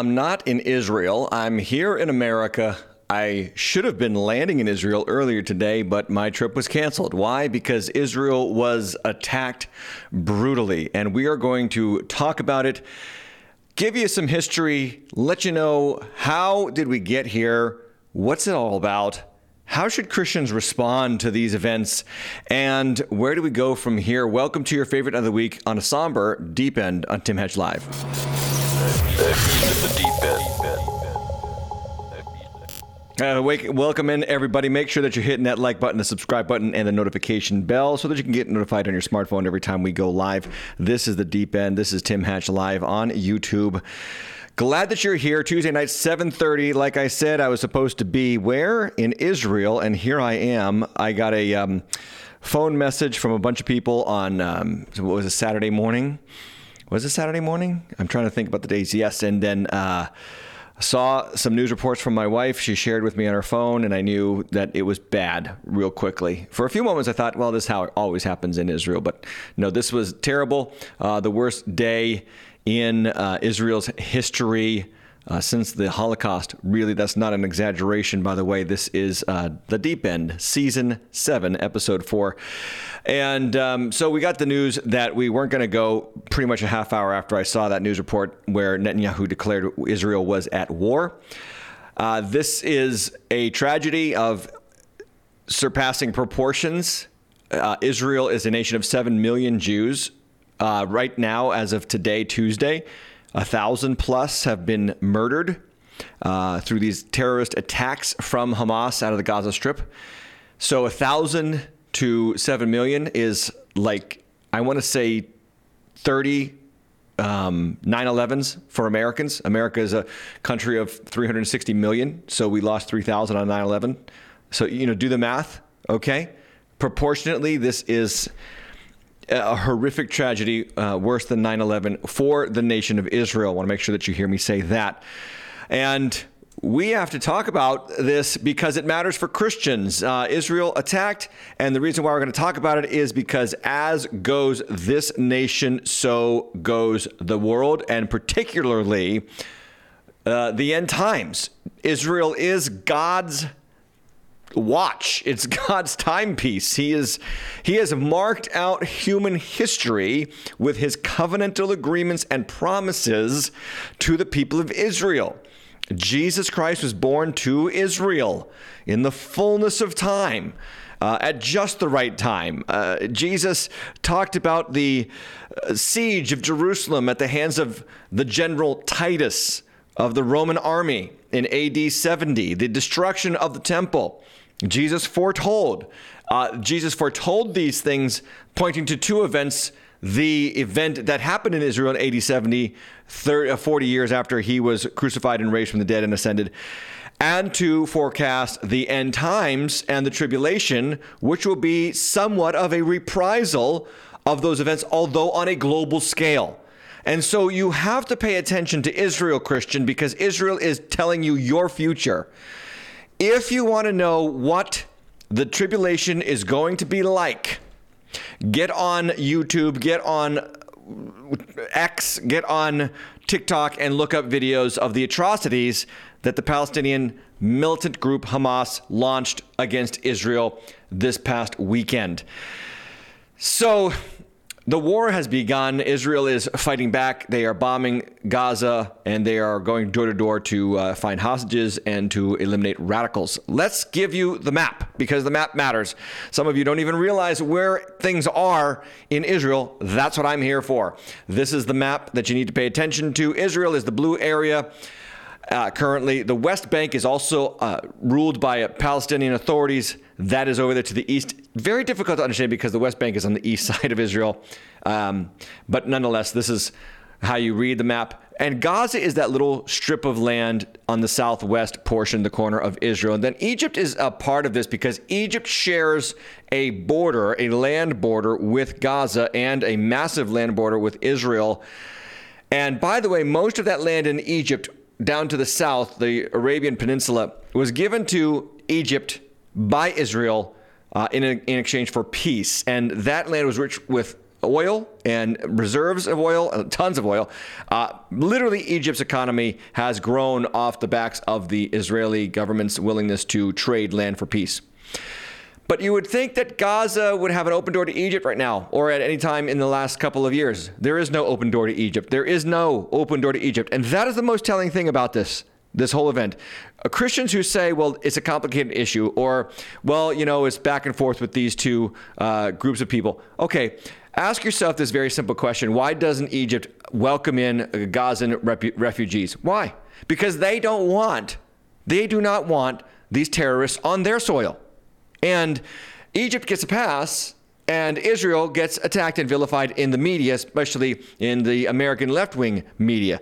I'm not in Israel. I'm here in America. I should have been landing in Israel earlier today, but my trip was canceled. Why? Because Israel was attacked brutally, and we are going to talk about it, give you some history, let you know how did we get here, what's it all about, how should Christians respond to these events, and where do we go from here? Welcome to your favorite of the week on a somber deep end on Tim Hatch Live. Uh, wake, welcome in, everybody. Make sure that you're hitting that like button, the subscribe button, and the notification bell so that you can get notified on your smartphone every time we go live. This is the Deep End. This is Tim Hatch Live on YouTube. Glad that you're here. Tuesday night, 7:30. Like I said, I was supposed to be where in Israel, and here I am. I got a um, phone message from a bunch of people on um, what was it Saturday morning was it Saturday morning? I'm trying to think about the days. Yes, and then uh, saw some news reports from my wife. She shared with me on her phone, and I knew that it was bad real quickly. For a few moments, I thought, well, this is how it always happens in Israel. But no, this was terrible. Uh, the worst day in uh, Israel's history uh, since the Holocaust. Really, that's not an exaggeration, by the way. This is uh, The Deep End, Season 7, Episode 4. And um, so we got the news that we weren't going to go pretty much a half hour after I saw that news report where Netanyahu declared Israel was at war. Uh, this is a tragedy of surpassing proportions. Uh, Israel is a nation of 7 million Jews. Uh, right now, as of today, Tuesday, a thousand plus have been murdered uh, through these terrorist attacks from Hamas out of the Gaza Strip. So a thousand to seven million is like I want to say 30 um, 9/11s for Americans. America is a country of 360 million, so we lost 3,000 on 9/11. So you know, do the math. Okay, proportionately, this is a horrific tragedy, uh, worse than 9 11 for the nation of Israel. I want to make sure that you hear me say that. And we have to talk about this because it matters for Christians. Uh, Israel attacked, and the reason why we're going to talk about it is because as goes this nation, so goes the world, and particularly uh, the end times. Israel is God's watch. It's God's timepiece. He is he has marked out human history with his covenantal agreements and promises to the people of Israel. Jesus Christ was born to Israel in the fullness of time. Uh, at just the right time. Uh, Jesus talked about the uh, siege of Jerusalem at the hands of the general Titus of the Roman army in AD 70, the destruction of the temple. Jesus foretold. Uh, Jesus foretold these things, pointing to two events the event that happened in Israel in AD 70, 30, uh, 40 years after he was crucified and raised from the dead and ascended, and to forecast the end times and the tribulation, which will be somewhat of a reprisal of those events, although on a global scale. And so you have to pay attention to Israel, Christian, because Israel is telling you your future. If you want to know what the tribulation is going to be like, get on YouTube, get on X, get on TikTok, and look up videos of the atrocities that the Palestinian militant group Hamas launched against Israel this past weekend. So, the war has begun. Israel is fighting back. They are bombing Gaza and they are going door to door to uh, find hostages and to eliminate radicals. Let's give you the map because the map matters. Some of you don't even realize where things are in Israel. That's what I'm here for. This is the map that you need to pay attention to. Israel is the blue area. Uh, currently, the West Bank is also uh, ruled by Palestinian authorities. That is over there to the east. Very difficult to understand because the West Bank is on the east side of Israel. Um, but nonetheless, this is how you read the map. And Gaza is that little strip of land on the southwest portion, the corner of Israel. And then Egypt is a part of this because Egypt shares a border, a land border with Gaza and a massive land border with Israel. And by the way, most of that land in Egypt down to the south, the Arabian Peninsula, was given to Egypt by Israel uh, in, a, in exchange for peace. And that land was rich with oil and reserves of oil, uh, tons of oil. Uh, literally, Egypt's economy has grown off the backs of the Israeli government's willingness to trade land for peace. But you would think that Gaza would have an open door to Egypt right now, or at any time in the last couple of years. There is no open door to Egypt. There is no open door to Egypt. And that is the most telling thing about this this whole event. Christians who say, well, it's a complicated issue, or, well, you know, it's back and forth with these two uh, groups of people. Okay, ask yourself this very simple question Why doesn't Egypt welcome in Gazan rep- refugees? Why? Because they don't want, they do not want these terrorists on their soil. And Egypt gets a pass, and Israel gets attacked and vilified in the media, especially in the American left wing media.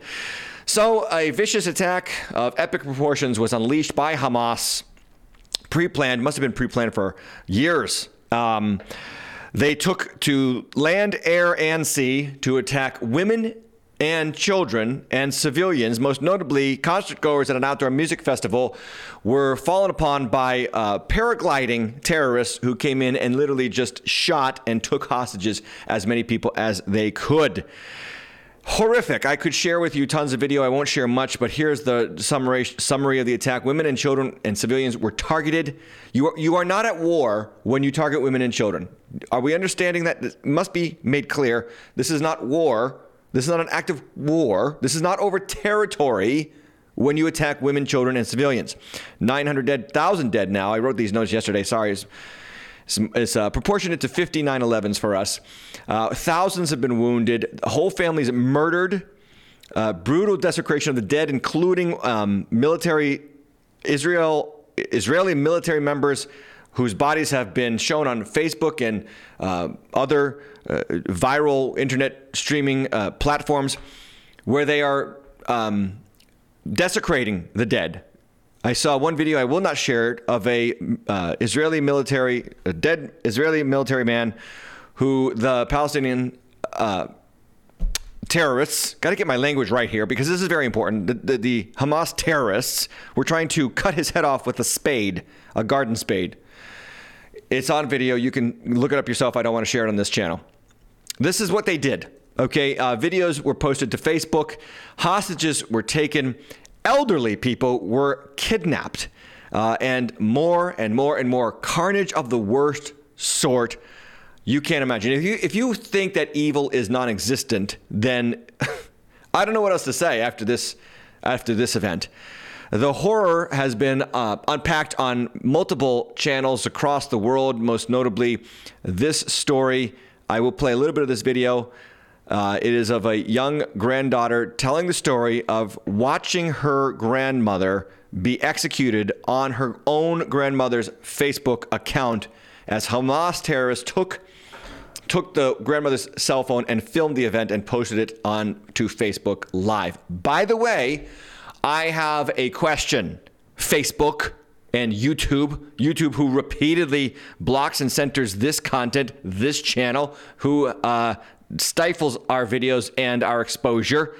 So, a vicious attack of epic proportions was unleashed by Hamas, pre planned, must have been pre planned for years. Um, they took to land, air, and sea to attack women and children and civilians, most notably concert goers at an outdoor music festival, were fallen upon by uh, paragliding terrorists who came in and literally just shot and took hostages as many people as they could. Horrific. I could share with you tons of video. I won't share much, but here's the summary summary of the attack. Women and children and civilians were targeted. You are, you are not at war when you target women and children. Are we understanding that? It must be made clear. This is not war this is not an act of war. This is not over territory when you attack women, children, and civilians. 900 dead, 1,000 dead now. I wrote these notes yesterday. Sorry. It's, it's uh, proportionate to 50 9 11s for us. Uh, thousands have been wounded. Whole families murdered. Uh, brutal desecration of the dead, including um, military Israel Israeli military members whose bodies have been shown on Facebook and uh, other uh, viral internet streaming uh, platforms where they are um, desecrating the dead. I saw one video I will not share it of a uh, Israeli military, a dead Israeli military man, who the Palestinian uh, terrorists, got to get my language right here because this is very important. The, the, the, Hamas terrorists were trying to cut his head off with a spade, a garden spade. It's on video. You can look it up yourself. I don't want to share it on this channel. This is what they did. Okay, uh, videos were posted to Facebook. Hostages were taken. Elderly people were kidnapped. Uh, and more and more and more carnage of the worst sort you can't imagine. If you if you think that evil is non-existent, then I don't know what else to say after this after this event. The horror has been uh, unpacked on multiple channels across the world, most notably this story. I will play a little bit of this video. Uh, it is of a young granddaughter telling the story of watching her grandmother be executed on her own grandmother's Facebook account as Hamas terrorists took took the grandmother's cell phone and filmed the event and posted it on to Facebook Live. By the way, I have a question. Facebook and YouTube, YouTube, who repeatedly blocks and censors this content, this channel, who uh, stifles our videos and our exposure.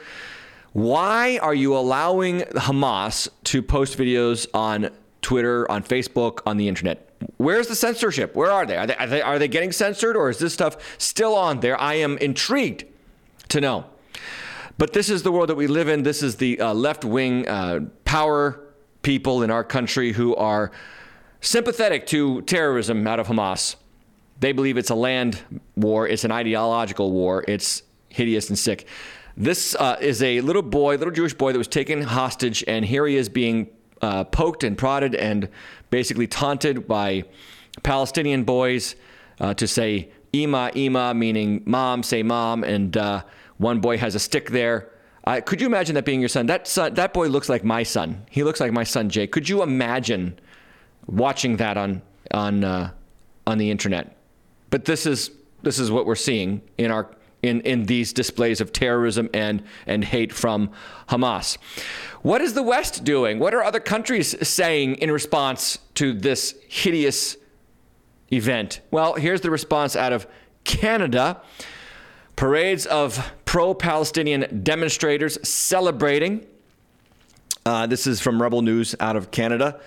Why are you allowing Hamas to post videos on Twitter, on Facebook, on the internet? Where's the censorship? Where are they? Are they, are they, are they getting censored or is this stuff still on there? I am intrigued to know. But this is the world that we live in. This is the uh, left wing uh, power people in our country who are sympathetic to terrorism out of Hamas. They believe it's a land war, it's an ideological war, it's hideous and sick. This uh, is a little boy, little Jewish boy that was taken hostage, and here he is being uh, poked and prodded and basically taunted by Palestinian boys uh, to say Ima, Ima, meaning mom, say mom, and uh, one boy has a stick there. Could you imagine that being your son? That son, that boy looks like my son. He looks like my son Jay. Could you imagine watching that on on uh, on the internet? But this is this is what we're seeing in our in, in these displays of terrorism and, and hate from Hamas. What is the West doing? What are other countries saying in response to this hideous event? Well, here's the response out of Canada. Parades of pro Palestinian demonstrators celebrating. Uh, this is from Rebel News out of Canada,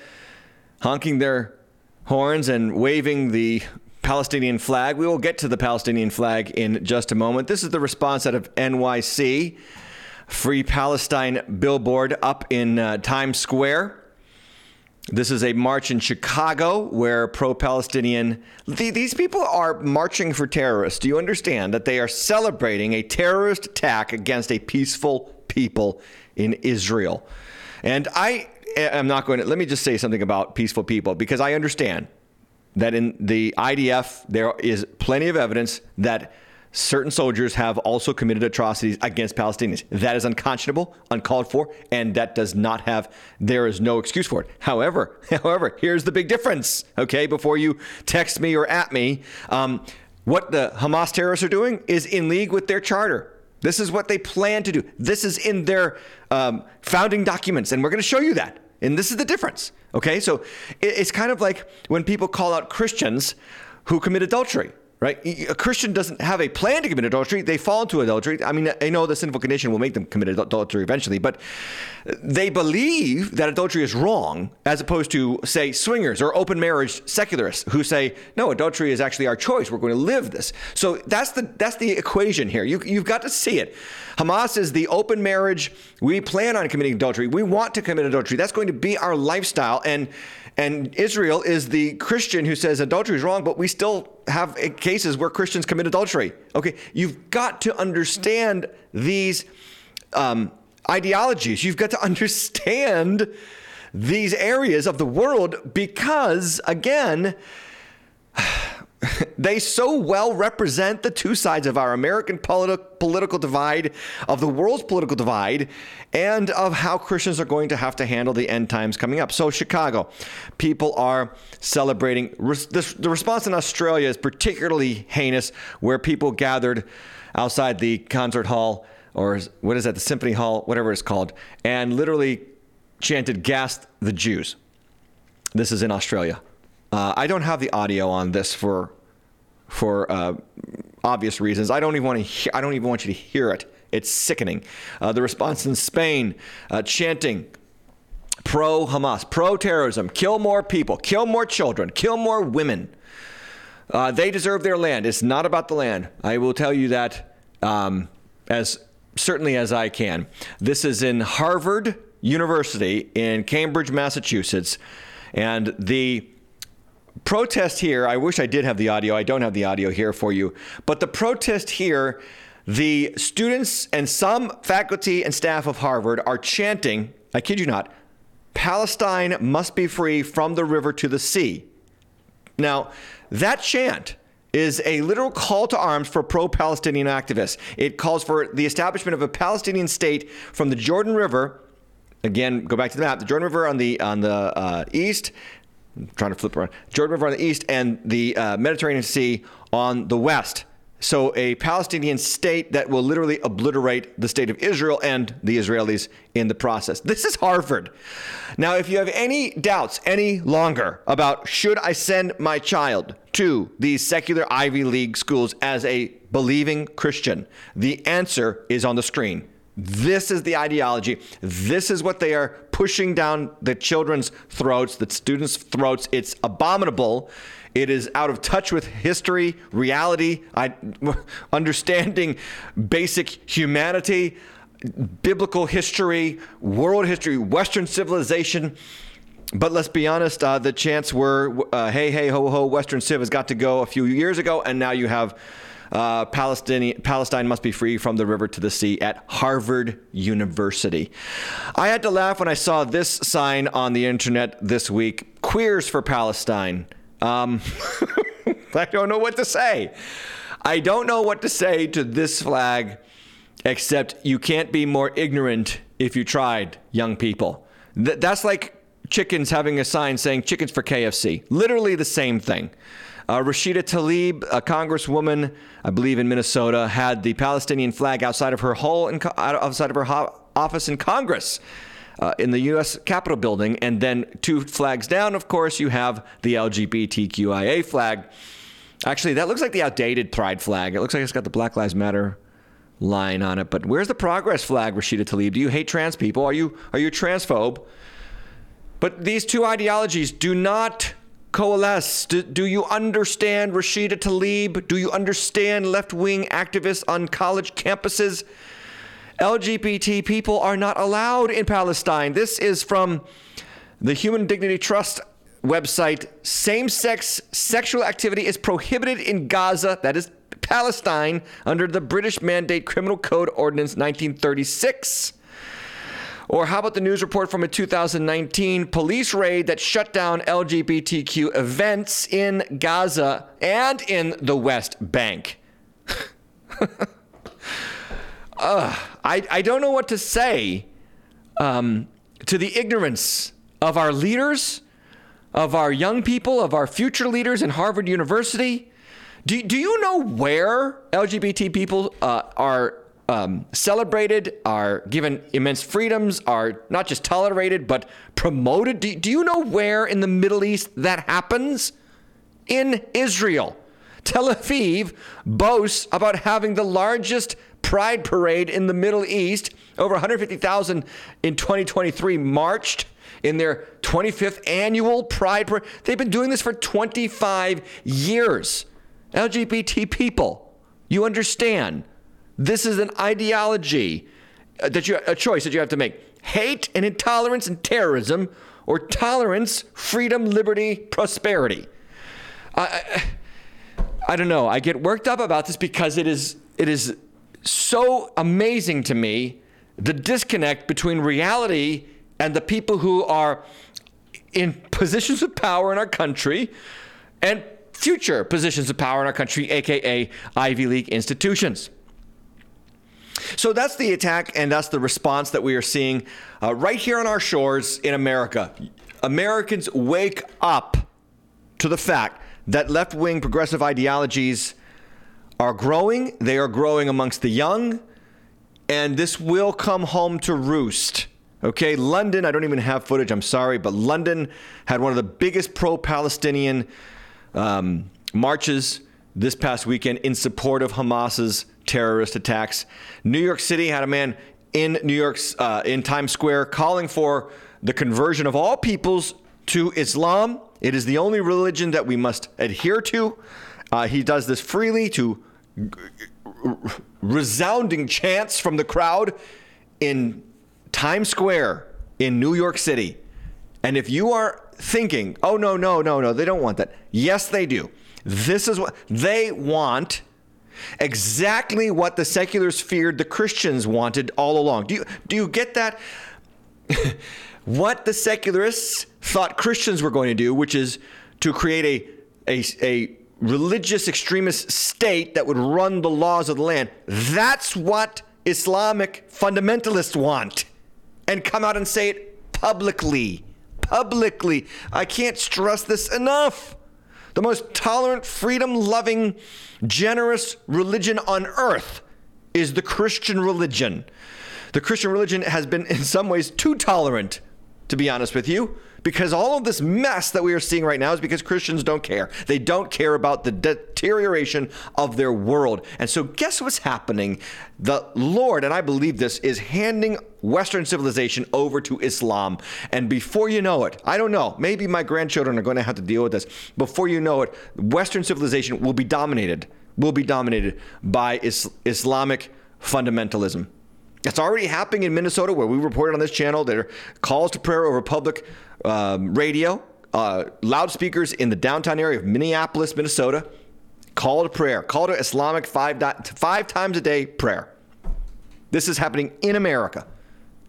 honking their horns and waving the Palestinian flag. We will get to the Palestinian flag in just a moment. This is the response out of NYC. Free Palestine billboard up in uh, Times Square. This is a march in Chicago where pro Palestinian. these people are marching for terrorists. Do you understand that they are celebrating a terrorist attack against a peaceful people in Israel? And I am not going to. Let me just say something about peaceful people because I understand that in the IDF, there is plenty of evidence that certain soldiers have also committed atrocities against Palestinians. That is unconscionable, uncalled for, and that does not have, there is no excuse for it. However, however, here's the big difference, okay, before you text me or at me. Um, what the Hamas terrorists are doing is in league with their charter. This is what they plan to do. This is in their um, founding documents, and we're going to show you that. And this is the difference. Okay, so it's kind of like when people call out Christians who commit adultery right? A Christian doesn't have a plan to commit adultery. They fall into adultery. I mean, I know the sinful condition will make them commit adultery eventually, but they believe that adultery is wrong, as opposed to, say, swingers or open marriage secularists who say, no, adultery is actually our choice. We're going to live this. So that's the that's the equation here. You, you've got to see it. Hamas is the open marriage. We plan on committing adultery. We want to commit adultery. That's going to be our lifestyle. And and Israel is the Christian who says adultery is wrong, but we still have cases where Christians commit adultery. Okay, you've got to understand these um, ideologies. You've got to understand these areas of the world because, again, they so well represent the two sides of our American politi- political divide, of the world's political divide, and of how Christians are going to have to handle the end times coming up. So, Chicago, people are celebrating. the response in Australia is particularly heinous, where people gathered outside the concert hall, or what is that, the symphony hall, whatever it's called, and literally chanted, Gas the Jews. This is in Australia. Uh, I don't have the audio on this for for uh, obvious reasons. I don't even want to. He- I don't even want you to hear it. It's sickening. Uh, the response in Spain, uh, chanting pro Hamas, pro terrorism, kill more people, kill more children, kill more women. Uh, they deserve their land. It's not about the land. I will tell you that um, as certainly as I can. This is in Harvard University in Cambridge, Massachusetts, and the protest here, I wish I did have the audio. I don't have the audio here for you. But the protest here, the students and some faculty and staff of Harvard are chanting, I kid you not, Palestine must be free from the river to the sea. Now, that chant is a literal call to arms for pro Palestinian activists. It calls for the establishment of a Palestinian state from the Jordan River. Again, go back to the map. The Jordan River on the on the uh, east, I'm trying to flip around. Jordan River on the east and the uh, Mediterranean Sea on the west. So a Palestinian state that will literally obliterate the state of Israel and the Israelis in the process. This is Harvard. Now, if you have any doubts any longer about should I send my child to these secular Ivy League schools as a believing Christian, the answer is on the screen. This is the ideology. This is what they are pushing down the children's throats, the students' throats. It's abominable. It is out of touch with history, reality, I, understanding basic humanity, biblical history, world history, Western civilization. But let's be honest, uh, the chants were uh, hey, hey, ho, ho, Western Civ has got to go a few years ago, and now you have uh, Palestine, Palestine must be free from the river to the sea at Harvard University. I had to laugh when I saw this sign on the internet this week Queers for Palestine. Um, I don't know what to say. I don't know what to say to this flag except you can't be more ignorant if you tried, young people. Th- that's like chickens having a sign saying chickens for KFC. Literally the same thing. Uh, Rashida Tlaib, a congresswoman, I believe in Minnesota, had the Palestinian flag outside of her hall in, outside of her office in Congress. Uh, in the U.S. Capitol building, and then two flags down, of course, you have the LGBTQIA flag. Actually, that looks like the outdated pride flag. It looks like it's got the Black Lives Matter line on it. But where's the progress flag, Rashida Tlaib? Do you hate trans people? Are you are you transphobe? But these two ideologies do not coalesce? Do, do you understand Rashida Tlaib? Do you understand left wing activists on college campuses? LGBT people are not allowed in Palestine. This is from the Human Dignity Trust website. Same sex sexual activity is prohibited in Gaza, that is Palestine, under the British Mandate Criminal Code Ordinance 1936. Or how about the news report from a 2019 police raid that shut down LGBTQ events in Gaza and in the West Bank? uh, I, I don't know what to say um, to the ignorance of our leaders, of our young people, of our future leaders in Harvard University. Do, do you know where LGBT people uh, are um, celebrated, are given immense freedoms, are not just tolerated, but promoted? Do, do you know where in the Middle East that happens? In Israel. Tel Aviv boasts about having the largest pride parade in the Middle East. Over 150,000 in 2023 marched in their 25th annual pride parade. They've been doing this for 25 years. LGBT people, you understand. This is an ideology uh, that you a choice that you have to make. Hate and intolerance and terrorism or tolerance, freedom, liberty, prosperity. I, I, I don't know. I get worked up about this because it is it is so amazing to me the disconnect between reality and the people who are in positions of power in our country and future positions of power in our country, aka Ivy League institutions. So that's the attack and that's the response that we are seeing uh, right here on our shores in America. Americans wake up to the fact that left wing progressive ideologies are growing, they are growing amongst the young, and this will come home to roost. Okay, London, I don't even have footage, I'm sorry, but London had one of the biggest pro Palestinian um, marches this past weekend in support of Hamas's terrorist attacks. New York City had a man in New York's uh, in Times Square calling for the conversion of all peoples to Islam. It is the only religion that we must adhere to. Uh, he does this freely to resounding chants from the crowd in Times Square in New York City. And if you are thinking, oh, no, no, no, no, they don't want that. Yes, they do. This is what they want exactly what the seculars feared the Christians wanted all along. Do you, do you get that? what the secularists thought Christians were going to do, which is to create a, a, a religious extremist state that would run the laws of the land. That's what Islamic fundamentalists want. And come out and say it publicly. Publicly. I can't stress this enough. The most tolerant, freedom loving, generous religion on earth is the Christian religion. The Christian religion has been, in some ways, too tolerant, to be honest with you. Because all of this mess that we are seeing right now is because Christians don't care. They don't care about the deterioration of their world. And so, guess what's happening? The Lord, and I believe this, is handing Western civilization over to Islam. And before you know it, I don't know, maybe my grandchildren are going to have to deal with this. Before you know it, Western civilization will be dominated, will be dominated by is- Islamic fundamentalism. It's already happening in Minnesota, where we reported on this channel. There are calls to prayer over public um, radio, uh, loudspeakers in the downtown area of Minneapolis, Minnesota. Call to prayer, call to Islamic five, five times a day prayer. This is happening in America.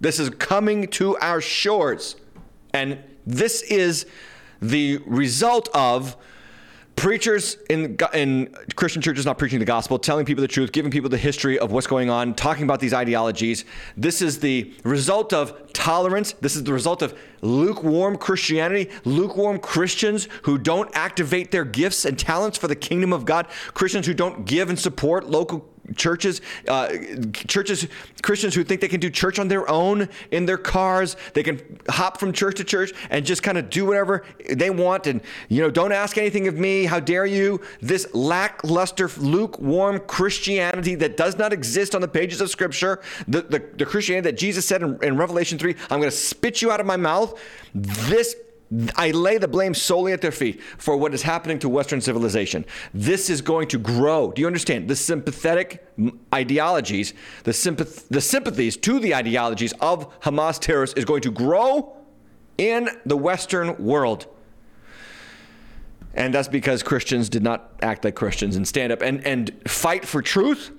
This is coming to our shores. And this is the result of preachers in in Christian churches not preaching the gospel, telling people the truth, giving people the history of what's going on, talking about these ideologies. This is the result of tolerance. This is the result of lukewarm Christianity, lukewarm Christians who don't activate their gifts and talents for the kingdom of God, Christians who don't give and support local churches, uh, churches, Christians who think they can do church on their own in their cars. They can hop from church to church and just kind of do whatever they want. And, you know, don't ask anything of me. How dare you? This lackluster, lukewarm Christianity that does not exist on the pages of Scripture, the, the, the Christianity that Jesus said in, in Revelation 3, I'm going to spit you out of my mouth. This I lay the blame solely at their feet for what is happening to Western civilization. This is going to grow. Do you understand? The sympathetic ideologies, the, sympath- the sympathies to the ideologies of Hamas terrorists is going to grow in the Western world. And that's because Christians did not act like Christians and stand up and, and fight for truth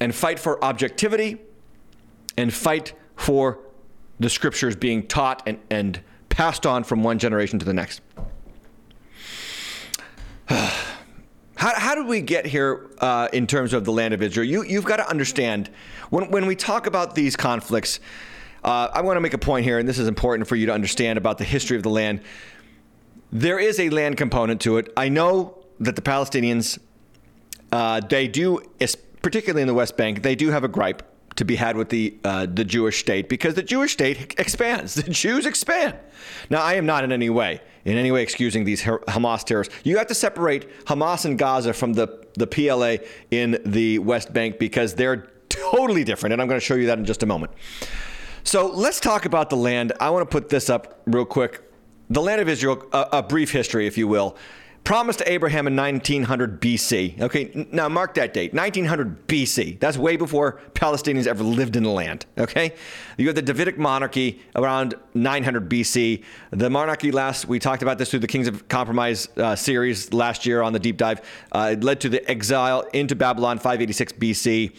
and fight for objectivity and fight for the scriptures being taught and, and passed on from one generation to the next. how, how did we get here uh, in terms of the land of Israel? You, you've got to understand when, when we talk about these conflicts, uh, I want to make a point here, and this is important for you to understand about the history of the land. There is a land component to it. I know that the Palestinians, uh, they do, particularly in the West Bank, they do have a gripe to be had with the uh, the Jewish state because the Jewish state expands. The Jews expand. Now, I am not in any way in any way excusing these Hamas terrorists. You have to separate Hamas and Gaza from the the PLA in the West Bank because they're totally different, and I'm going to show you that in just a moment. So let's talk about the land. I want to put this up real quick. The land of Israel, a, a brief history, if you will promised to Abraham in 1900 BC. Okay, now mark that date, 1900 BC. That's way before Palestinians ever lived in the land. Okay, you have the Davidic monarchy around 900 BC. The monarchy last, we talked about this through the Kings of Compromise uh, series last year on the deep dive. Uh, it led to the exile into Babylon 586 BC.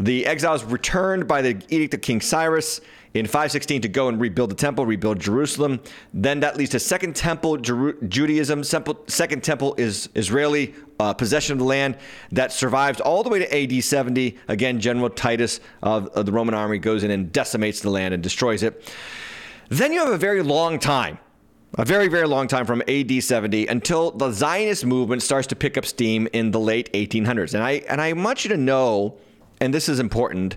The exiles returned by the edict of King Cyrus in 516 to go and rebuild the temple, rebuild Jerusalem. Then that leads to Second Temple Jeru- Judaism. Second Temple is Israeli uh, possession of the land that survives all the way to AD 70. Again, General Titus of, of the Roman army goes in and decimates the land and destroys it. Then you have a very long time a very, very long time from AD 70 until the Zionist movement starts to pick up steam in the late 1800s. And I and I want you to know, and this is important,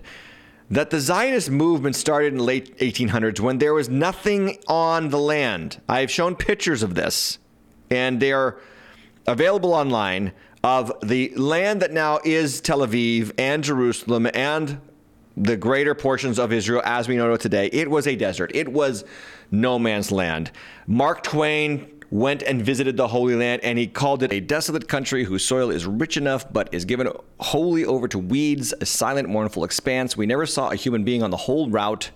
that the Zionist movement started in the late 1800s when there was nothing on the land. I've shown pictures of this, and they are available online of the land that now is Tel Aviv and Jerusalem and the greater portions of Israel as we know it today. It was a desert. It was no man's land. Mark Twain went and visited the Holy Land, and he called it a desolate country whose soil is rich enough but is given wholly over to weeds, a silent, mournful expanse. We never saw a human being on the whole route.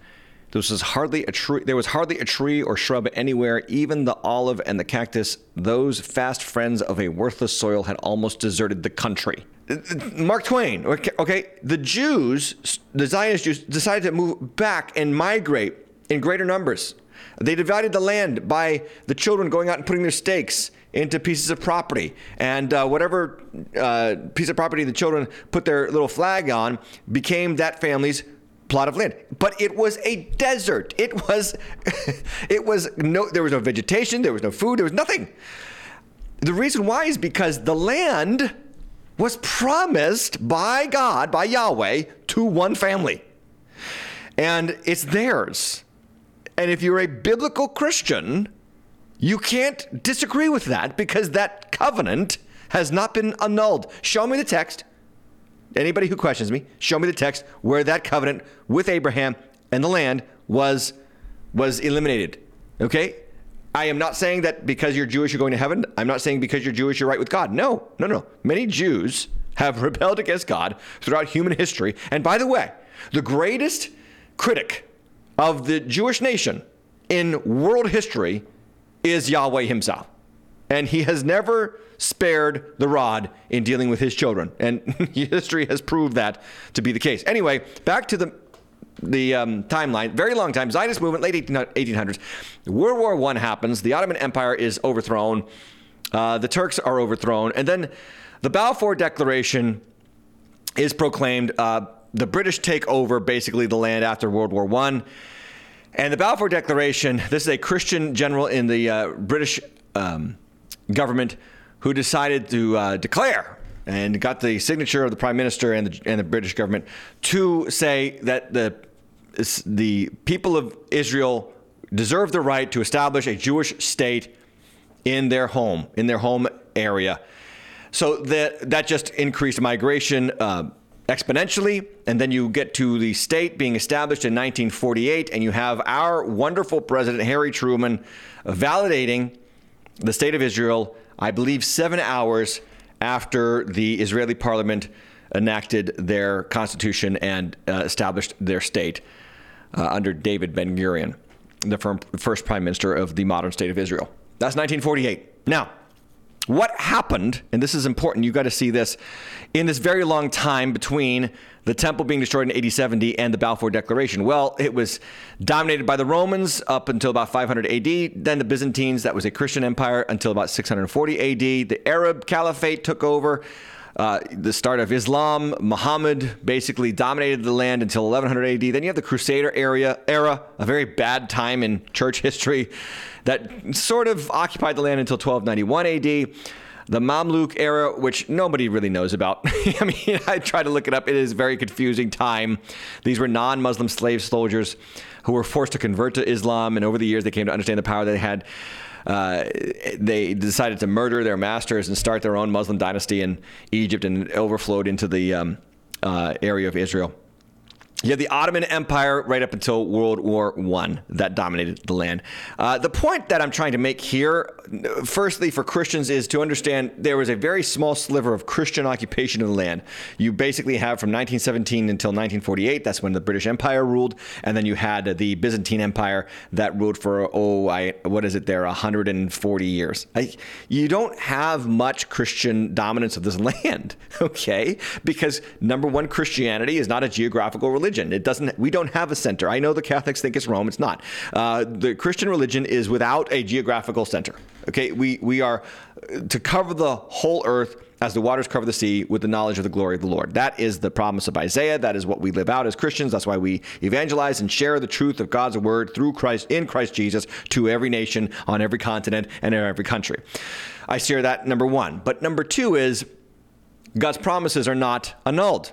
There was hardly a tree. There was hardly a tree or shrub anywhere. Even the olive and the cactus, those fast friends of a worthless soil, had almost deserted the country. Mark Twain. Okay, okay, the Jews, the Zionist Jews, decided to move back and migrate in greater numbers. They divided the land by the children going out and putting their stakes into pieces of property. And uh, whatever uh, piece of property the children put their little flag on became that family's plot of land. But it was a desert. It was, it was no, there was no vegetation, there was no food, there was nothing. The reason why is because the land was promised by God, by Yahweh, to one family. And it's theirs. And if you're a biblical Christian, you can't disagree with that because that covenant has not been annulled. Show me the text. Anybody who questions me, show me the text where that covenant with Abraham and the land was was eliminated. Okay? I am not saying that because you're Jewish you're going to heaven. I'm not saying because you're Jewish you're right with God. No, no, no. Many Jews have rebelled against God throughout human history. And by the way, the greatest critic of the Jewish nation in world history is Yahweh himself. And he has never spared the rod in dealing with his children. And history has proved that to be the case. Anyway, back to the the um, timeline, very long time, Zionist movement, late 1800s. World War I happens. The Ottoman Empire is overthrown. Uh, the Turks are overthrown. And then the Balfour Declaration is proclaimed. Uh, the British take over basically the land after World War I. And the Balfour Declaration this is a Christian general in the uh, British um, government who decided to uh, declare and got the signature of the prime minister and the, and the British government to say that the the people of Israel deserve the right to establish a Jewish state in their home, in their home area. So that that just increased migration. Uh, exponentially. And then you get to the state being established in 1948, and you have our wonderful president, Harry Truman, validating the state of Israel, I believe, seven hours after the Israeli parliament enacted their constitution and uh, established their state uh, under David Ben Gurion, the first prime minister of the modern state of Israel. That's 1948. Now, what happened, and this is important, you got to see this, in this very long time between the temple being destroyed in AD 70 and the Balfour Declaration? Well, it was dominated by the Romans up until about 500 AD, then the Byzantines, that was a Christian empire, until about 640 AD. The Arab Caliphate took over. Uh, the start of Islam, Muhammad basically dominated the land until 1100 AD. Then you have the Crusader area, era, a very bad time in church history that sort of occupied the land until 1291 AD. The Mamluk era, which nobody really knows about. I mean, I tried to look it up. It is a very confusing time. These were non Muslim slave soldiers who were forced to convert to Islam, and over the years they came to understand the power they had. Uh, they decided to murder their masters and start their own Muslim dynasty in Egypt, and overflowed into the um, uh, area of Israel. You had the Ottoman Empire right up until World War One that dominated the land. Uh, the point that I'm trying to make here, firstly, for Christians, is to understand there was a very small sliver of Christian occupation of the land. You basically have from 1917 until 1948. That's when the British Empire ruled, and then you had the Byzantine Empire that ruled for oh, I what is it there, 140 years. I, you don't have much Christian dominance of this land, okay? Because number one, Christianity is not a geographical religion religion. It doesn't. We don't have a center. I know the Catholics think it's Rome. It's not. Uh, the Christian religion is without a geographical center. Okay, we we are to cover the whole earth as the waters cover the sea with the knowledge of the glory of the Lord. That is the promise of Isaiah. That is what we live out as Christians. That's why we evangelize and share the truth of God's word through Christ in Christ Jesus to every nation on every continent and in every country. I share that number 1. But number 2 is God's promises are not annulled.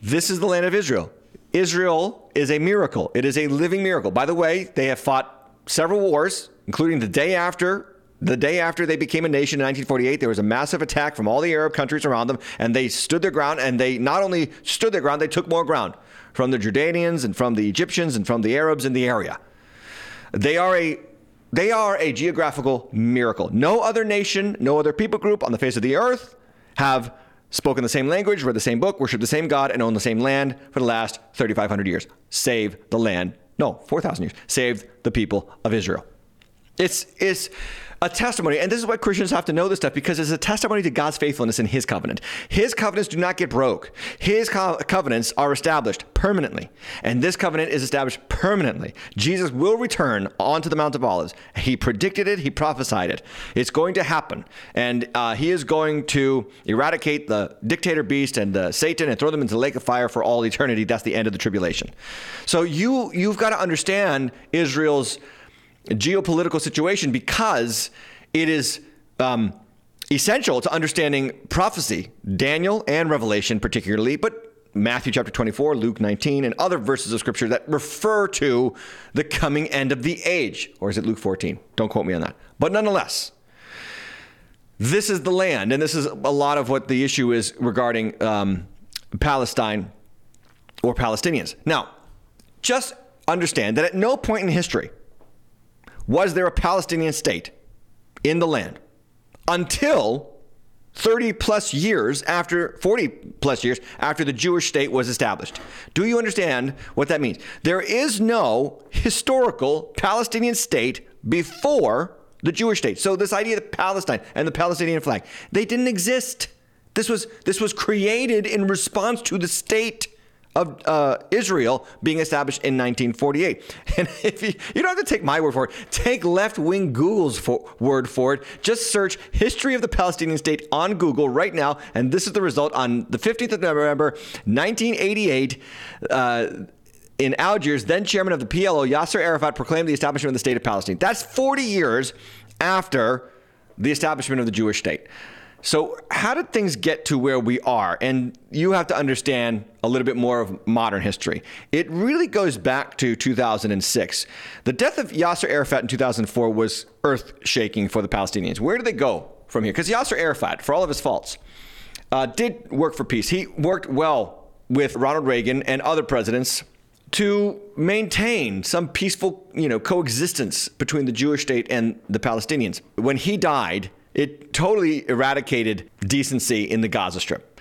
This is the land of Israel. Israel is a miracle. It is a living miracle. By the way, they have fought several wars, including the day after the day after they became a nation in 1948, there was a massive attack from all the Arab countries around them, and they stood their ground. And they not only stood their ground, they took more ground from the Jordanians and from the Egyptians and from the Arabs in the area. They are a they are a geographical miracle. No other nation, no other people group on the face of the earth have spoken the same language, read the same book, worshiped the same God, and owned the same land for the last 3,500 years. Save the land. No, 4,000 years. Saved the people of Israel. It's, it's a testimony. And this is what Christians have to know this stuff because it's a testimony to God's faithfulness in His covenant. His covenants do not get broke, His co- covenants are established permanently. And this covenant is established permanently. Jesus will return onto the Mount of Olives. He predicted it, He prophesied it. It's going to happen. And uh, He is going to eradicate the dictator beast and Satan and throw them into the lake of fire for all eternity. That's the end of the tribulation. So you, you've got to understand Israel's geopolitical situation because it is um, essential to understanding prophecy, Daniel and Revelation particularly, but Matthew chapter 24, Luke 19, and other verses of scripture that refer to the coming end of the age. Or is it Luke 14? Don't quote me on that. But nonetheless, this is the land, and this is a lot of what the issue is regarding um, Palestine or Palestinians. Now, just understand that at no point in history was there a Palestinian state in the land until 30 plus years after 40 plus years after the Jewish state was established. Do you understand what that means? There is no historical Palestinian state before the Jewish state. So this idea of Palestine and the Palestinian flag, they didn't exist. This was this was created in response to the state of uh, Israel being established in 1948. And if you, you don't have to take my word for it, take left wing Google's for, word for it. Just search history of the Palestinian state on Google right now. And this is the result on the 15th of November, 1988. Uh, in Algiers, then chairman of the PLO, Yasser Arafat proclaimed the establishment of the state of Palestine. That's 40 years after the establishment of the Jewish state. So, how did things get to where we are? And you have to understand a little bit more of modern history. It really goes back to 2006. The death of Yasser Arafat in 2004 was earth shaking for the Palestinians. Where do they go from here? Because Yasser Arafat, for all of his faults, uh, did work for peace. He worked well with Ronald Reagan and other presidents to maintain some peaceful, you know, coexistence between the Jewish state and the Palestinians. When he died, it totally eradicated decency in the Gaza Strip.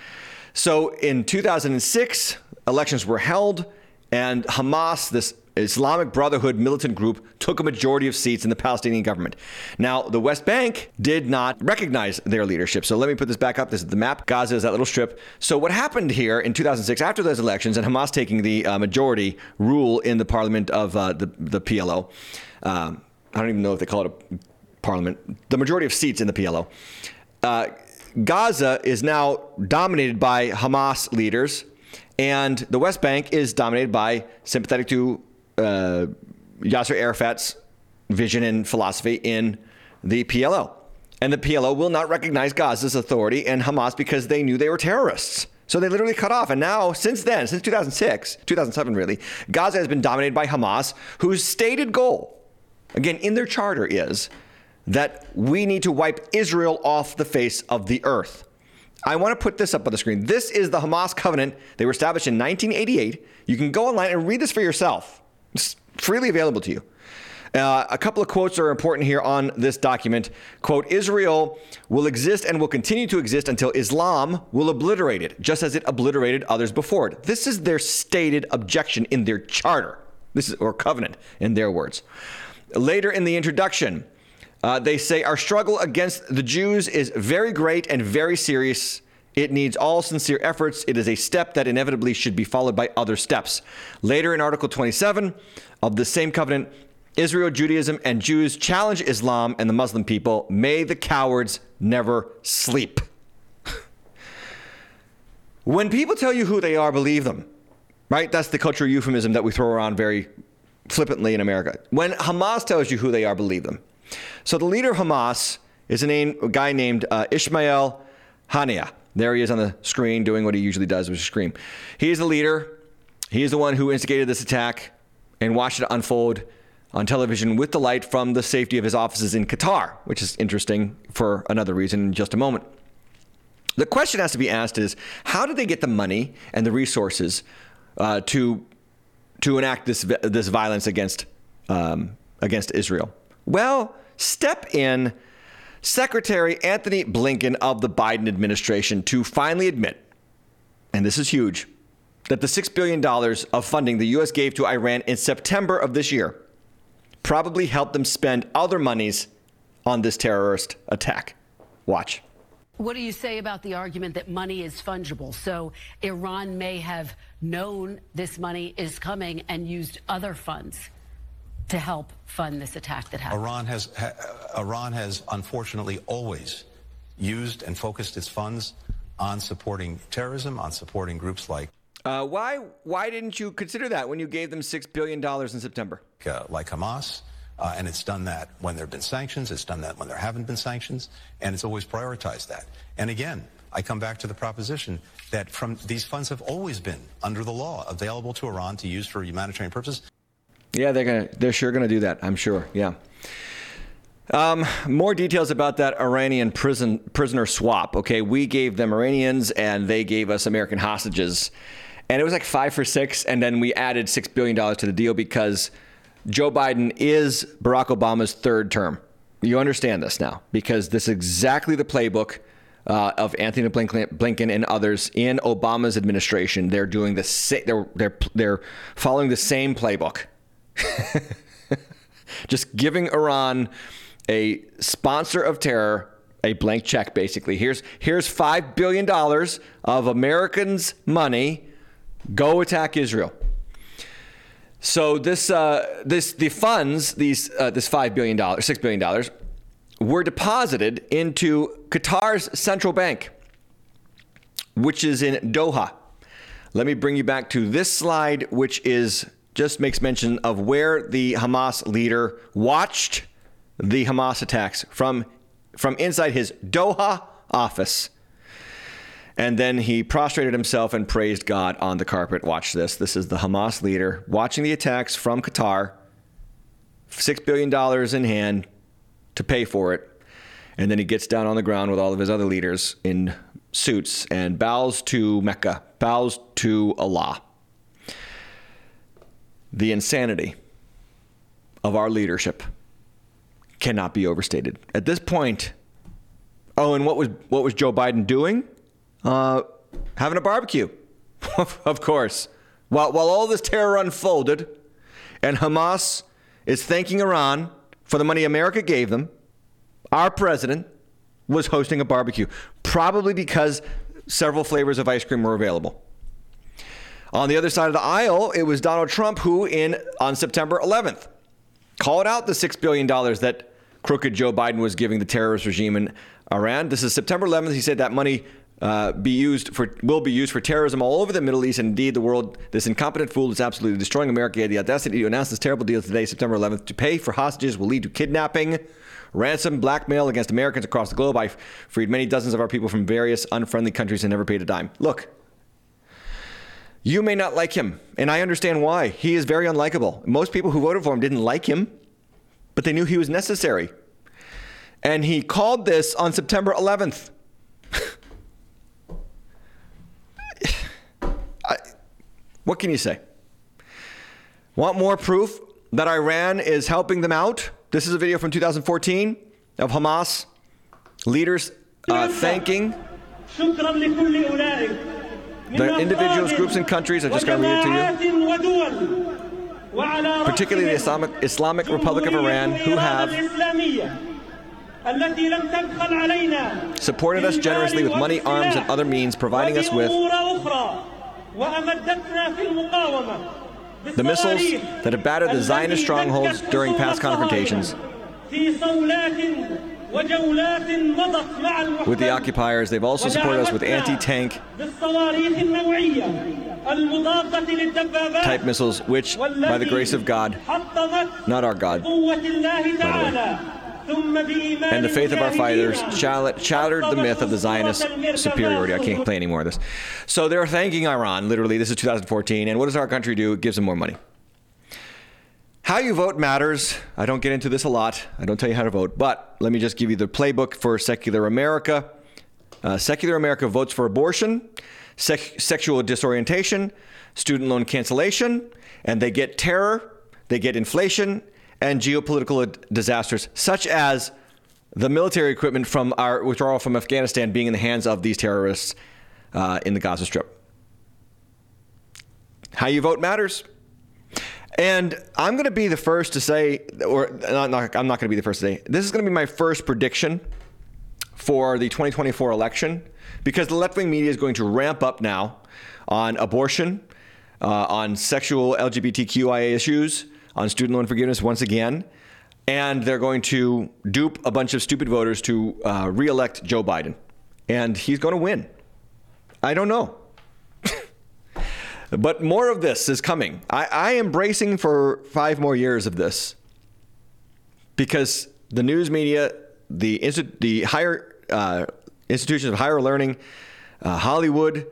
So in 2006, elections were held, and Hamas, this Islamic Brotherhood militant group took a majority of seats in the Palestinian government. Now, the West Bank did not recognize their leadership. So let me put this back up. This is the map. Gaza is that little strip. So what happened here in 2006 after those elections and Hamas taking the uh, majority rule in the parliament of uh, the, the PLO, um, I don't even know if they call it a parliament, the majority of seats in the PLO. Uh, Gaza is now dominated by Hamas leaders, and the West Bank is dominated by sympathetic to uh, Yasser Arafat's vision and philosophy in the PLO. And the PLO will not recognize Gaza's authority and Hamas because they knew they were terrorists. So they literally cut off. And now, since then, since 2006, 2007 really, Gaza has been dominated by Hamas, whose stated goal, again, in their charter is that we need to wipe Israel off the face of the earth. I want to put this up on the screen. This is the Hamas covenant. They were established in 1988. You can go online and read this for yourself. It's freely available to you. Uh, a couple of quotes are important here on this document. Quote Israel will exist and will continue to exist until Islam will obliterate it, just as it obliterated others before it. This is their stated objection in their charter. This is, or covenant, in their words. Later in the introduction, uh, they say our struggle against the Jews is very great and very serious. It needs all sincere efforts. It is a step that inevitably should be followed by other steps. Later in Article 27 of the same covenant, Israel, Judaism, and Jews challenge Islam and the Muslim people. May the cowards never sleep. when people tell you who they are, believe them. Right? That's the cultural euphemism that we throw around very flippantly in America. When Hamas tells you who they are, believe them. So the leader of Hamas is a, name, a guy named uh, Ismail Haniyeh. There he is on the screen doing what he usually does, which is scream. He is the leader. He is the one who instigated this attack and watched it unfold on television with the light from the safety of his offices in Qatar, which is interesting for another reason in just a moment. The question has to be asked is how did they get the money and the resources uh, to to enact this this violence against um, against Israel? Well, step in Secretary Antony Blinken of the Biden administration to finally admit, and this is huge, that the $6 billion of funding the U.S. gave to Iran in September of this year probably helped them spend other monies on this terrorist attack. Watch. What do you say about the argument that money is fungible? So Iran may have known this money is coming and used other funds to help fund this attack that happened? Iran has, ha, Iran has unfortunately always used and focused its funds on supporting terrorism, on supporting groups like. Uh, why why didn't you consider that when you gave them six billion dollars in September? Uh, like Hamas, uh, and it's done that when there have been sanctions. It's done that when there haven't been sanctions, and it's always prioritized that. And again, I come back to the proposition that from these funds have always been under the law available to Iran to use for humanitarian purposes. Yeah, they're gonna. They're sure gonna do that. I'm sure. Yeah. Um, more details about that Iranian prison prisoner swap. Okay, we gave them Iranians, and they gave us American hostages, and it was like five for six. And then we added six billion dollars to the deal because Joe Biden is Barack Obama's third term. You understand this now because this is exactly the playbook. Uh, of Antony Blinken and others in Obama's administration, they're doing the sa- they're they're they're following the same playbook. Just giving Iran a sponsor of terror a blank check basically. Here's here's 5 billion dollars of Americans' money go attack Israel. So this uh, this the funds these uh, this 5 billion dollars 6 billion dollars were deposited into Qatar's central bank which is in Doha. Let me bring you back to this slide which is just makes mention of where the Hamas leader watched the Hamas attacks from from inside his Doha office. And then he prostrated himself and praised God on the carpet. Watch this. This is the Hamas leader watching the attacks from Qatar, $6 billion in hand to pay for it. And then he gets down on the ground with all of his other leaders in suits and bows to Mecca, bows to Allah. The insanity of our leadership cannot be overstated. At this point, oh, and what was what was Joe Biden doing? Uh, having a barbecue, of course. While while all this terror unfolded, and Hamas is thanking Iran for the money America gave them, our president was hosting a barbecue, probably because several flavors of ice cream were available. On the other side of the aisle, it was Donald Trump who, in on September 11th, called out the $6 billion that crooked Joe Biden was giving the terrorist regime in Iran. This is September 11th. He said that money uh, be used for will be used for terrorism all over the Middle East and indeed the world. This incompetent fool is absolutely destroying America. He had the audacity to announce this terrible deal today, September 11th. To pay for hostages will lead to kidnapping, ransom, blackmail against Americans across the globe. I freed many dozens of our people from various unfriendly countries and never paid a dime. Look, you may not like him, and I understand why. He is very unlikable. Most people who voted for him didn't like him, but they knew he was necessary. And he called this on September 11th. I, what can you say? Want more proof that Iran is helping them out? This is a video from 2014 of Hamas leaders uh, thanking the individuals, groups, and countries. I'm just going to read it to you. Particularly the Islamic, Islamic Republic of Iran, who have supported us generously with money, arms, and other means, providing us with the missiles that have battered the Zionist strongholds during past confrontations with the occupiers. They've also supported us with anti-tank type missiles, which, by the grace of God, not our God, the and the faith of our fighters shattered the myth of the Zionist superiority. I can't play any more of this. So they're thanking Iran, literally. This is 2014. And what does our country do? It gives them more money. How you vote matters. I don't get into this a lot. I don't tell you how to vote, but let me just give you the playbook for secular America. Uh, secular America votes for abortion, sec- sexual disorientation, student loan cancellation, and they get terror, they get inflation, and geopolitical disasters, such as the military equipment from our withdrawal from Afghanistan being in the hands of these terrorists uh, in the Gaza Strip. How you vote matters. And I'm going to be the first to say, or not, not, I'm not going to be the first to say, this is going to be my first prediction for the 2024 election because the left wing media is going to ramp up now on abortion, uh, on sexual LGBTQIA issues, on student loan forgiveness once again. And they're going to dupe a bunch of stupid voters to uh, reelect Joe Biden. And he's going to win. I don't know. But more of this is coming. I, I am bracing for five more years of this because the news media, the the higher uh, institutions of higher learning, uh, Hollywood,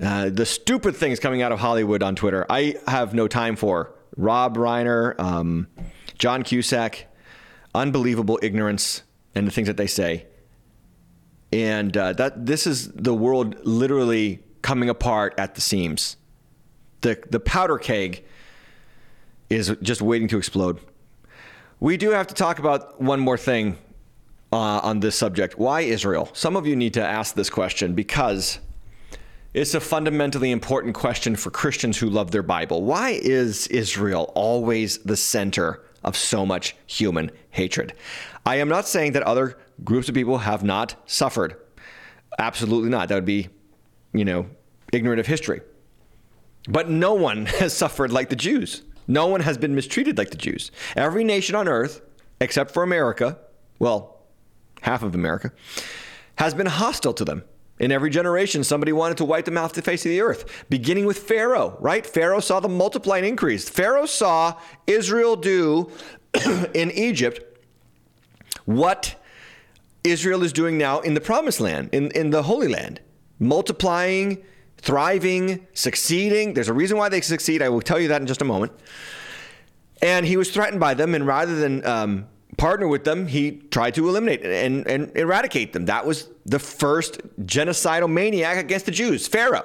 uh, the stupid things coming out of Hollywood on Twitter, I have no time for. Rob Reiner, um, John Cusack, unbelievable ignorance and the things that they say. And uh, that this is the world literally coming apart at the seams the, the powder keg is just waiting to explode. We do have to talk about one more thing uh, on this subject. Why Israel? Some of you need to ask this question because it's a fundamentally important question for Christians who love their Bible. Why is Israel always the center of so much human hatred? I am not saying that other groups of people have not suffered. Absolutely not. That would be, you know, ignorant of history. But no one has suffered like the Jews. No one has been mistreated like the Jews. Every nation on earth, except for America, well, half of America, has been hostile to them. In every generation, somebody wanted to wipe them off the face of the earth, beginning with Pharaoh, right? Pharaoh saw the multiplying increase. Pharaoh saw Israel do in Egypt what Israel is doing now in the promised land, in, in the Holy Land, multiplying thriving, succeeding. There's a reason why they succeed. I will tell you that in just a moment. And he was threatened by them, and rather than um, partner with them, he tried to eliminate and, and eradicate them. That was the first genocidal maniac against the Jews, Pharaoh.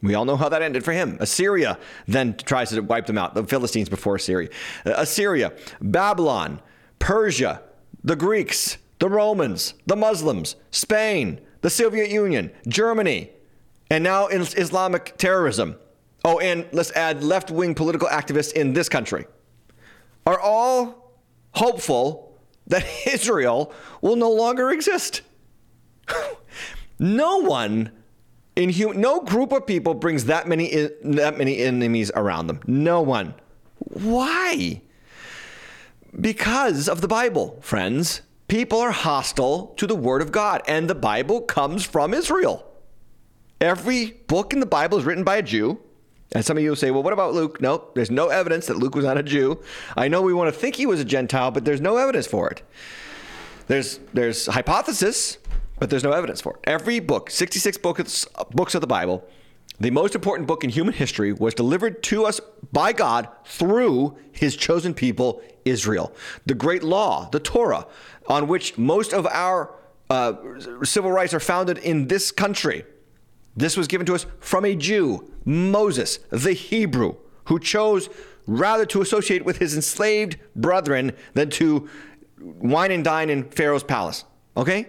We all know how that ended for him. Assyria then tries to wipe them out, the Philistines before Assyria. Assyria, Babylon, Persia, the Greeks, the Romans, the Muslims, Spain, the Soviet Union, Germany, and now in Islamic terrorism. Oh, and let's add left wing political activists in this country are all hopeful that Israel will no longer exist. no one in human, no group of people brings that many that many enemies around them. No one. Why? Because of the Bible, friends. People are hostile to the word of God, and the Bible comes from Israel. Every book in the Bible is written by a Jew. And some of you will say, well, what about Luke? No, there's no evidence that Luke was not a Jew. I know we want to think he was a Gentile, but there's no evidence for it. There's there's hypothesis, but there's no evidence for it. Every book, 66 books, books of the Bible, the most important book in human history, was delivered to us by God through his chosen people, Israel. The great law, the Torah, on which most of our uh, civil rights are founded in this country. This was given to us from a Jew, Moses, the Hebrew, who chose rather to associate with his enslaved brethren than to wine and dine in Pharaoh's palace. Okay?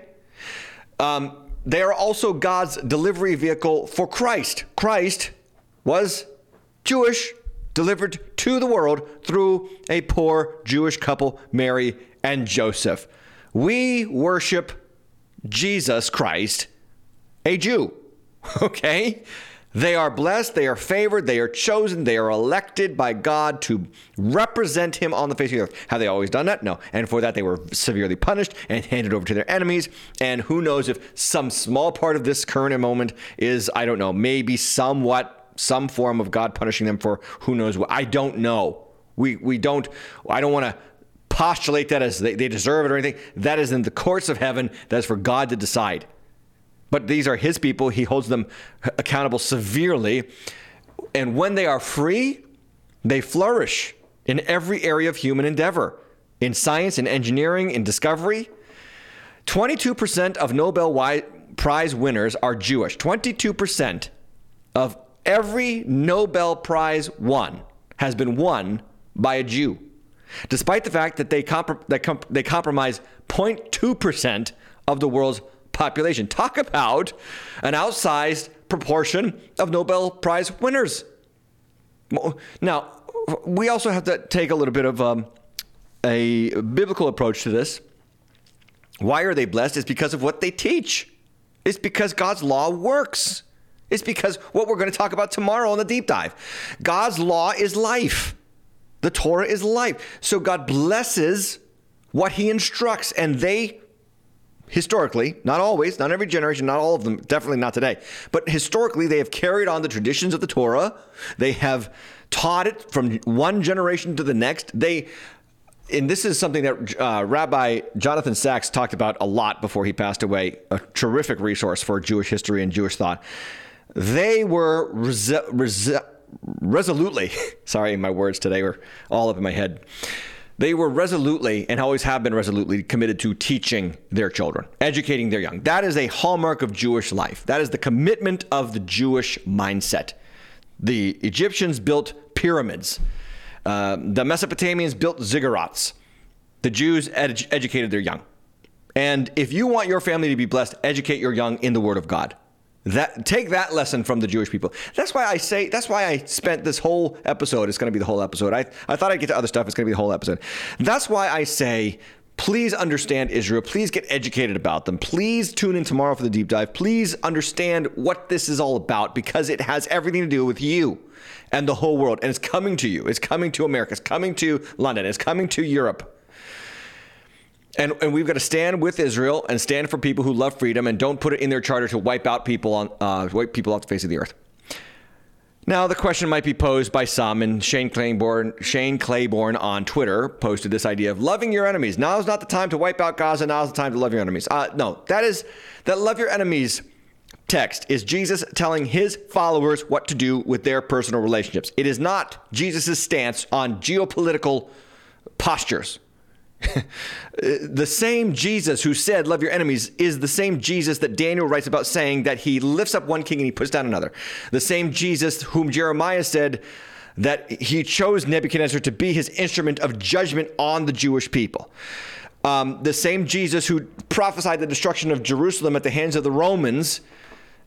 Um, they are also God's delivery vehicle for Christ. Christ was Jewish, delivered to the world through a poor Jewish couple, Mary and Joseph. We worship Jesus Christ, a Jew. Okay? They are blessed, they are favored, they are chosen, they are elected by God to represent Him on the face of the earth. Have they always done that? No. And for that, they were severely punished and handed over to their enemies. And who knows if some small part of this current moment is, I don't know, maybe somewhat some form of God punishing them for who knows what. I don't know. We, we don't, I don't want to postulate that as they, they deserve it or anything. That is in the courts of heaven. That is for God to decide but these are his people. He holds them accountable severely. And when they are free, they flourish in every area of human endeavor in science, in engineering, in discovery. 22% of Nobel Prize winners are Jewish. 22% of every Nobel Prize won has been won by a Jew, despite the fact that they, comp- they compromise 0.2% of the world's population. Talk about an outsized proportion of Nobel Prize winners. Now, we also have to take a little bit of um, a biblical approach to this. Why are they blessed? It's because of what they teach. It's because God's law works. It's because what we're going to talk about tomorrow on the deep dive. God's law is life. The Torah is life. So God blesses what he instructs, and they historically, not always, not every generation, not all of them, definitely not today, but historically, they have carried on the traditions of the Torah. They have taught it from one generation to the next. They and this is something that uh, Rabbi Jonathan Sacks talked about a lot before he passed away, a terrific resource for Jewish history and Jewish thought. They were res- res- resolutely, sorry, my words today were all up in my head they were resolutely and always have been resolutely committed to teaching their children, educating their young. That is a hallmark of Jewish life. That is the commitment of the Jewish mindset. The Egyptians built pyramids. Uh, the Mesopotamians built ziggurats. The Jews ed- educated their young. And if you want your family to be blessed, educate your young in the Word of God. That take that lesson from the Jewish people. That's why I say. That's why I spent this whole episode. It's going to be the whole episode. I I thought I'd get to other stuff. It's going to be the whole episode. That's why I say. Please understand Israel. Please get educated about them. Please tune in tomorrow for the deep dive. Please understand what this is all about because it has everything to do with you and the whole world. And it's coming to you. It's coming to America. It's coming to London. It's coming to Europe. And, and we've got to stand with Israel and stand for people who love freedom and don't put it in their charter to wipe out people on uh, wipe people off the face of the earth. Now the question might be posed by some, and Shane Claiborne, Shane Claiborne on Twitter posted this idea of loving your enemies. Now is not the time to wipe out Gaza. Now is the time to love your enemies. Uh, no, that is that love your enemies text is Jesus telling his followers what to do with their personal relationships. It is not Jesus' stance on geopolitical postures. the same Jesus who said, Love your enemies, is the same Jesus that Daniel writes about saying that he lifts up one king and he puts down another. The same Jesus whom Jeremiah said that he chose Nebuchadnezzar to be his instrument of judgment on the Jewish people. Um, the same Jesus who prophesied the destruction of Jerusalem at the hands of the Romans.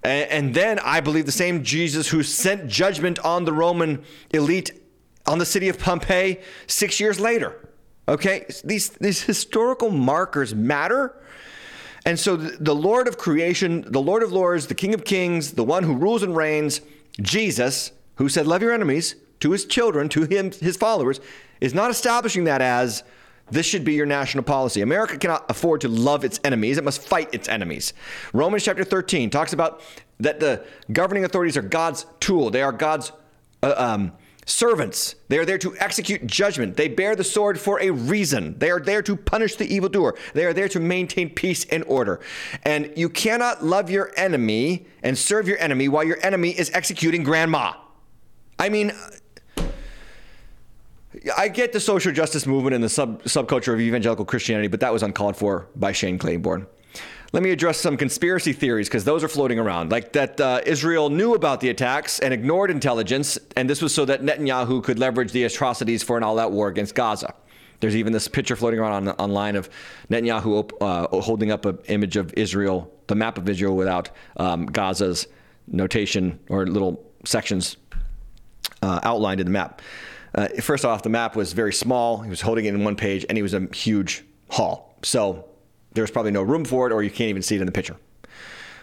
And, and then I believe the same Jesus who sent judgment on the Roman elite on the city of Pompeii six years later. Okay, these these historical markers matter. And so the Lord of creation, the Lord of lords, the King of kings, the one who rules and reigns, Jesus, who said, Love your enemies to his children, to him, his followers, is not establishing that as this should be your national policy. America cannot afford to love its enemies, it must fight its enemies. Romans chapter 13 talks about that the governing authorities are God's tool, they are God's. Uh, um, servants. They are there to execute judgment. They bear the sword for a reason. They are there to punish the evildoer. They are there to maintain peace and order. And you cannot love your enemy and serve your enemy while your enemy is executing grandma. I mean, I get the social justice movement and the sub subculture of evangelical Christianity, but that was uncalled for by Shane Claiborne. Let me address some conspiracy theories because those are floating around, like that uh, Israel knew about the attacks and ignored intelligence, and this was so that Netanyahu could leverage the atrocities for an all-out war against Gaza. There's even this picture floating around on, online of Netanyahu uh, holding up an image of Israel, the map of Israel without um, Gaza's notation or little sections uh, outlined in the map. Uh, first off, the map was very small. He was holding it in one page, and he was a huge hall. So there's probably no room for it, or you can't even see it in the picture.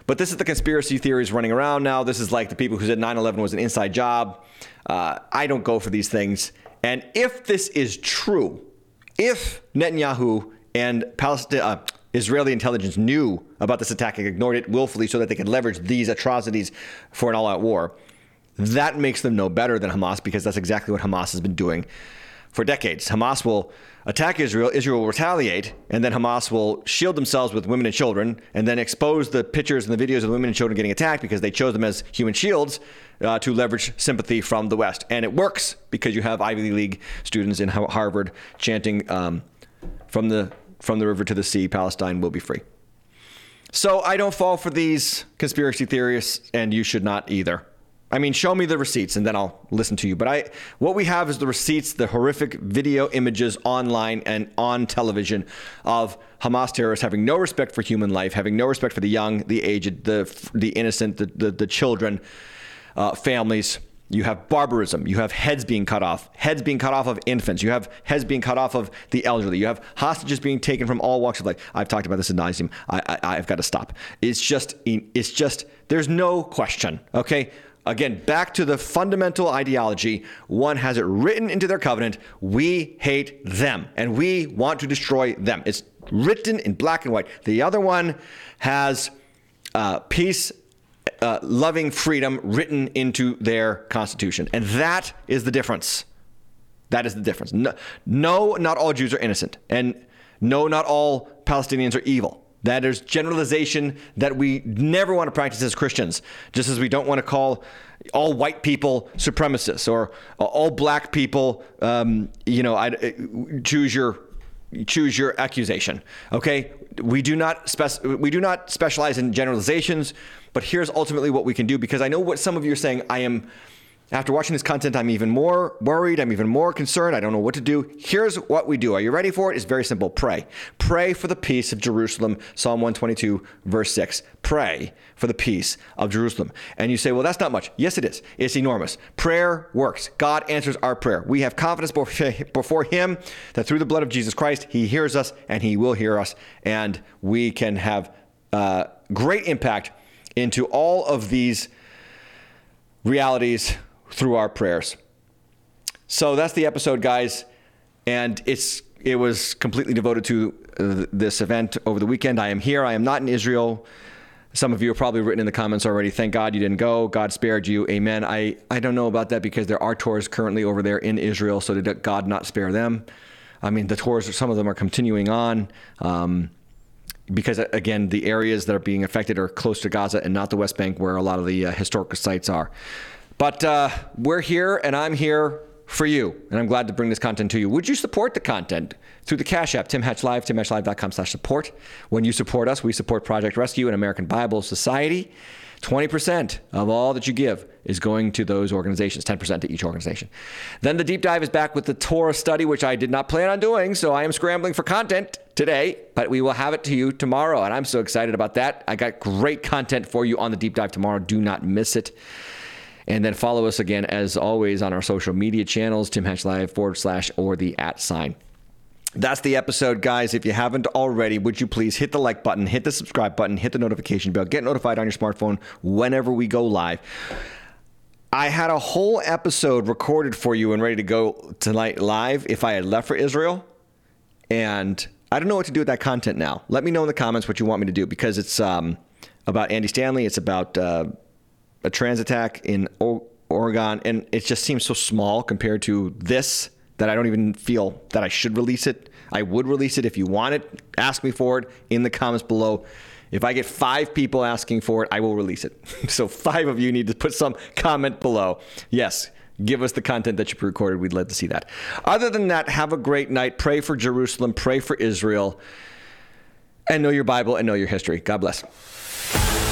But this is the conspiracy theories running around now. This is like the people who said 9 11 was an inside job. Uh, I don't go for these things. And if this is true, if Netanyahu and Palestine, uh, Israeli intelligence knew about this attack and ignored it willfully so that they could leverage these atrocities for an all out war, that makes them no better than Hamas because that's exactly what Hamas has been doing for decades. Hamas will attack Israel, Israel will retaliate, and then Hamas will shield themselves with women and children, and then expose the pictures and the videos of the women and children getting attacked because they chose them as human shields uh, to leverage sympathy from the West. And it works because you have Ivy League students in Harvard chanting um, from the from the river to the sea, Palestine will be free. So I don't fall for these conspiracy theorists, and you should not either. I mean, show me the receipts and then I'll listen to you. But I, what we have is the receipts, the horrific video images online and on television of Hamas terrorists having no respect for human life, having no respect for the young, the aged, the the innocent, the the, the children, uh, families. You have barbarism. You have heads being cut off, heads being cut off of infants. You have heads being cut off of the elderly. You have hostages being taken from all walks of life. I've talked about this in nauseam. I, I, I've got to stop. It's just, it's just. There's no question. Okay, Again, back to the fundamental ideology. One has it written into their covenant we hate them and we want to destroy them. It's written in black and white. The other one has uh, peace, uh, loving freedom written into their constitution. And that is the difference. That is the difference. No, no, not all Jews are innocent. And no, not all Palestinians are evil. That is generalization that we never want to practice as Christians, just as we don't want to call all white people supremacists or all black people, um, you know, I, choose your choose your accusation. Okay, we do not spec- we do not specialize in generalizations, but here's ultimately what we can do because I know what some of you are saying. I am after watching this content, I'm even more worried. I'm even more concerned. I don't know what to do. Here's what we do. Are you ready for it? It's very simple. Pray. Pray for the peace of Jerusalem. Psalm 122, verse 6. Pray for the peace of Jerusalem. And you say, well, that's not much. Yes, it is. It's enormous. Prayer works. God answers our prayer. We have confidence before Him that through the blood of Jesus Christ, He hears us and He will hear us. And we can have uh, great impact into all of these realities through our prayers. So that's the episode, guys, and it's it was completely devoted to uh, this event over the weekend. I am here. I am not in Israel. Some of you have probably written in the comments already. Thank God you didn't go. God spared you. Amen. I, I don't know about that because there are tours currently over there in Israel. So did God not spare them? I mean, the tours, some of them are continuing on. Um, because again, the areas that are being affected are close to Gaza and not the West Bank, where a lot of the uh, historical sites are. But uh, we're here, and I'm here, for you, and I'm glad to bring this content to you. Would you support the content through the Cash App, Tim Hatch Live, timhatchlive.com slash support. When you support us, we support Project Rescue and American Bible Society. 20% of all that you give is going to those organizations, 10% to each organization. Then the deep dive is back with the Torah study, which I did not plan on doing, so I am scrambling for content today, but we will have it to you tomorrow, and I'm so excited about that. I got great content for you on the deep dive tomorrow. Do not miss it. And then follow us again, as always, on our social media channels, Tim Hatch Live forward slash or the at sign. That's the episode, guys. If you haven't already, would you please hit the like button, hit the subscribe button, hit the notification bell, get notified on your smartphone whenever we go live. I had a whole episode recorded for you and ready to go tonight live if I had left for Israel. And I don't know what to do with that content now. Let me know in the comments what you want me to do because it's um, about Andy Stanley. It's about uh, a trans attack in o- Oregon. And it just seems so small compared to this that I don't even feel that I should release it. I would release it if you want it. Ask me for it in the comments below. If I get five people asking for it, I will release it. so five of you need to put some comment below. Yes, give us the content that you pre recorded. We'd love to see that. Other than that, have a great night. Pray for Jerusalem. Pray for Israel. And know your Bible and know your history. God bless.